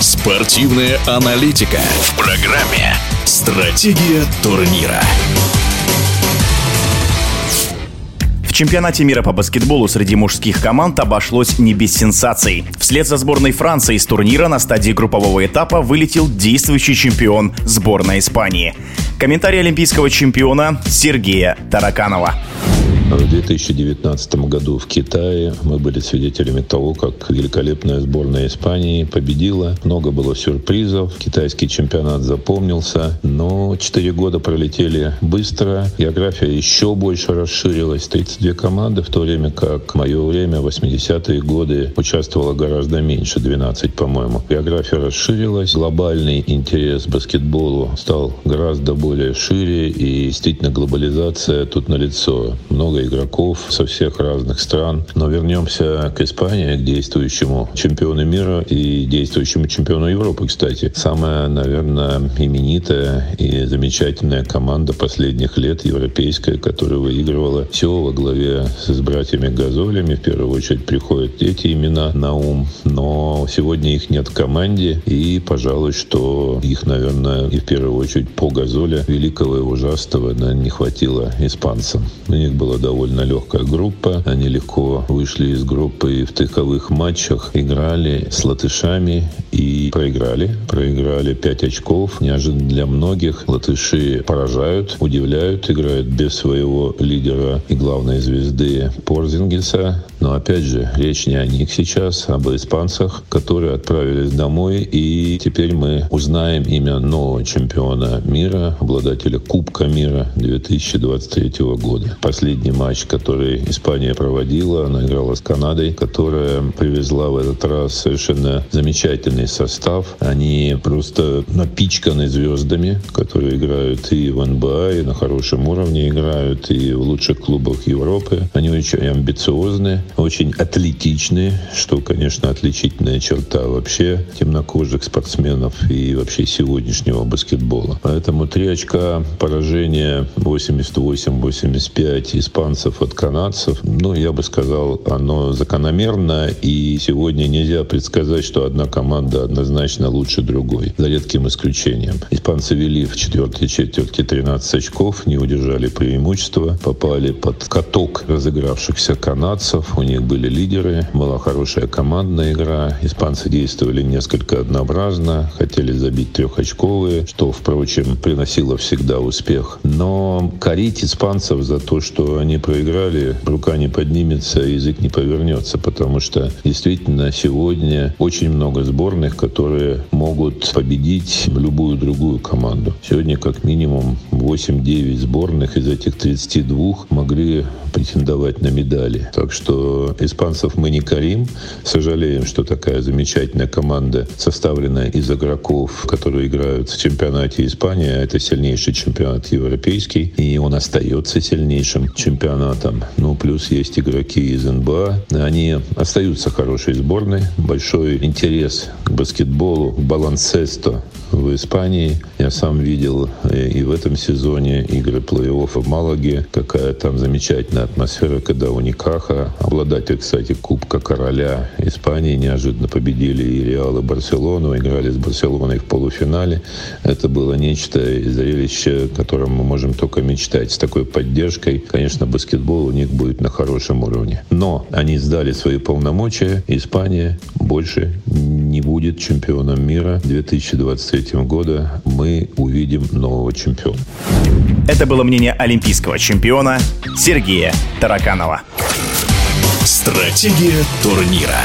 Спортивная аналитика в программе «Стратегия турнира». В чемпионате мира по баскетболу среди мужских команд обошлось не без сенсаций. Вслед за сборной Франции из турнира на стадии группового этапа вылетел действующий чемпион сборной Испании. Комментарий олимпийского чемпиона Сергея Тараканова. В 2019 году в Китае мы были свидетелями того, как великолепная сборная Испании победила. Много было сюрпризов. Китайский чемпионат запомнился. Но 4 года пролетели быстро. География еще больше расширилась. 32 команды, в то время как в мое время, 80-е годы, участвовало гораздо меньше, 12, по-моему. География расширилась. Глобальный интерес к баскетболу стал гораздо более шире. И действительно глобализация тут налицо. Много игроков со всех разных стран. Но вернемся к Испании, к действующему чемпиону мира и действующему чемпиону Европы, кстати. Самая, наверное, именитая и замечательная команда последних лет, европейская, которая выигрывала все во главе с братьями Газолями. В первую очередь приходят эти имена на ум. Но сегодня их нет в команде. И, пожалуй, что их, наверное, и в первую очередь по Газоле великого и ужасного не хватило испанцам. У них было довольно легкая группа. Они легко вышли из группы и в тыковых матчах играли с латышами и проиграли. Проиграли 5 очков. Неожиданно для многих латыши поражают, удивляют, играют без своего лидера и главной звезды Порзингеса. Но опять же, речь не о них сейчас, а об испанцах, которые отправились домой. И теперь мы узнаем имя нового чемпиона мира, обладателя Кубка мира 2023 года. Последний матч, который Испания проводила. Она играла с Канадой, которая привезла в этот раз совершенно замечательный состав. Они просто напичканы звездами, которые играют и в НБА, и на хорошем уровне играют, и в лучших клубах Европы. Они очень амбициозны, очень атлетичны, что, конечно, отличительная черта вообще темнокожих спортсменов и вообще сегодняшнего баскетбола. Поэтому три очка поражения 88-85 испанцев от канадцев, ну, я бы сказал, оно закономерно, и сегодня нельзя предсказать, что одна команда однозначно лучше другой, за редким исключением. Испанцы вели в четвертой четверти 13 очков, не удержали преимущества, попали под каток разыгравшихся канадцев, у них были лидеры, была хорошая командная игра, испанцы действовали несколько однообразно, хотели забить трехочковые, что, впрочем, приносило всегда успех. Но корить испанцев за то, что они проиграли, рука не поднимется, язык не повернется, потому что действительно сегодня очень много сборных, которые могут победить любую другую команду. Сегодня как минимум 8-9 сборных из этих 32 могли претендовать на медали. Так что испанцев мы не корим. Сожалеем, что такая замечательная команда, составленная из игроков, которые играют в чемпионате Испании, а это сильнейший чемпионат европейский, и он остается сильнейшим чемпионатом. Ну, плюс есть игроки из НБА. Они остаются хорошей сборной. Большой интерес баскетболу, балансесто в Испании. Я сам видел э, и в этом сезоне игры плей-оффа в Малаге. Какая там замечательная атмосфера, когда у Никаха, обладатель, кстати, Кубка Короля Испании, неожиданно победили и Реал, и Барселону, играли с Барселоной в полуфинале. Это было нечто зрелище, о котором мы можем только мечтать. С такой поддержкой, конечно, баскетбол у них будет на хорошем уровне. Но они сдали свои полномочия. Испания больше не будет чемпионом мира 2023 года. Мы увидим нового чемпиона. Это было мнение олимпийского чемпиона Сергея Тараканова. Стратегия турнира.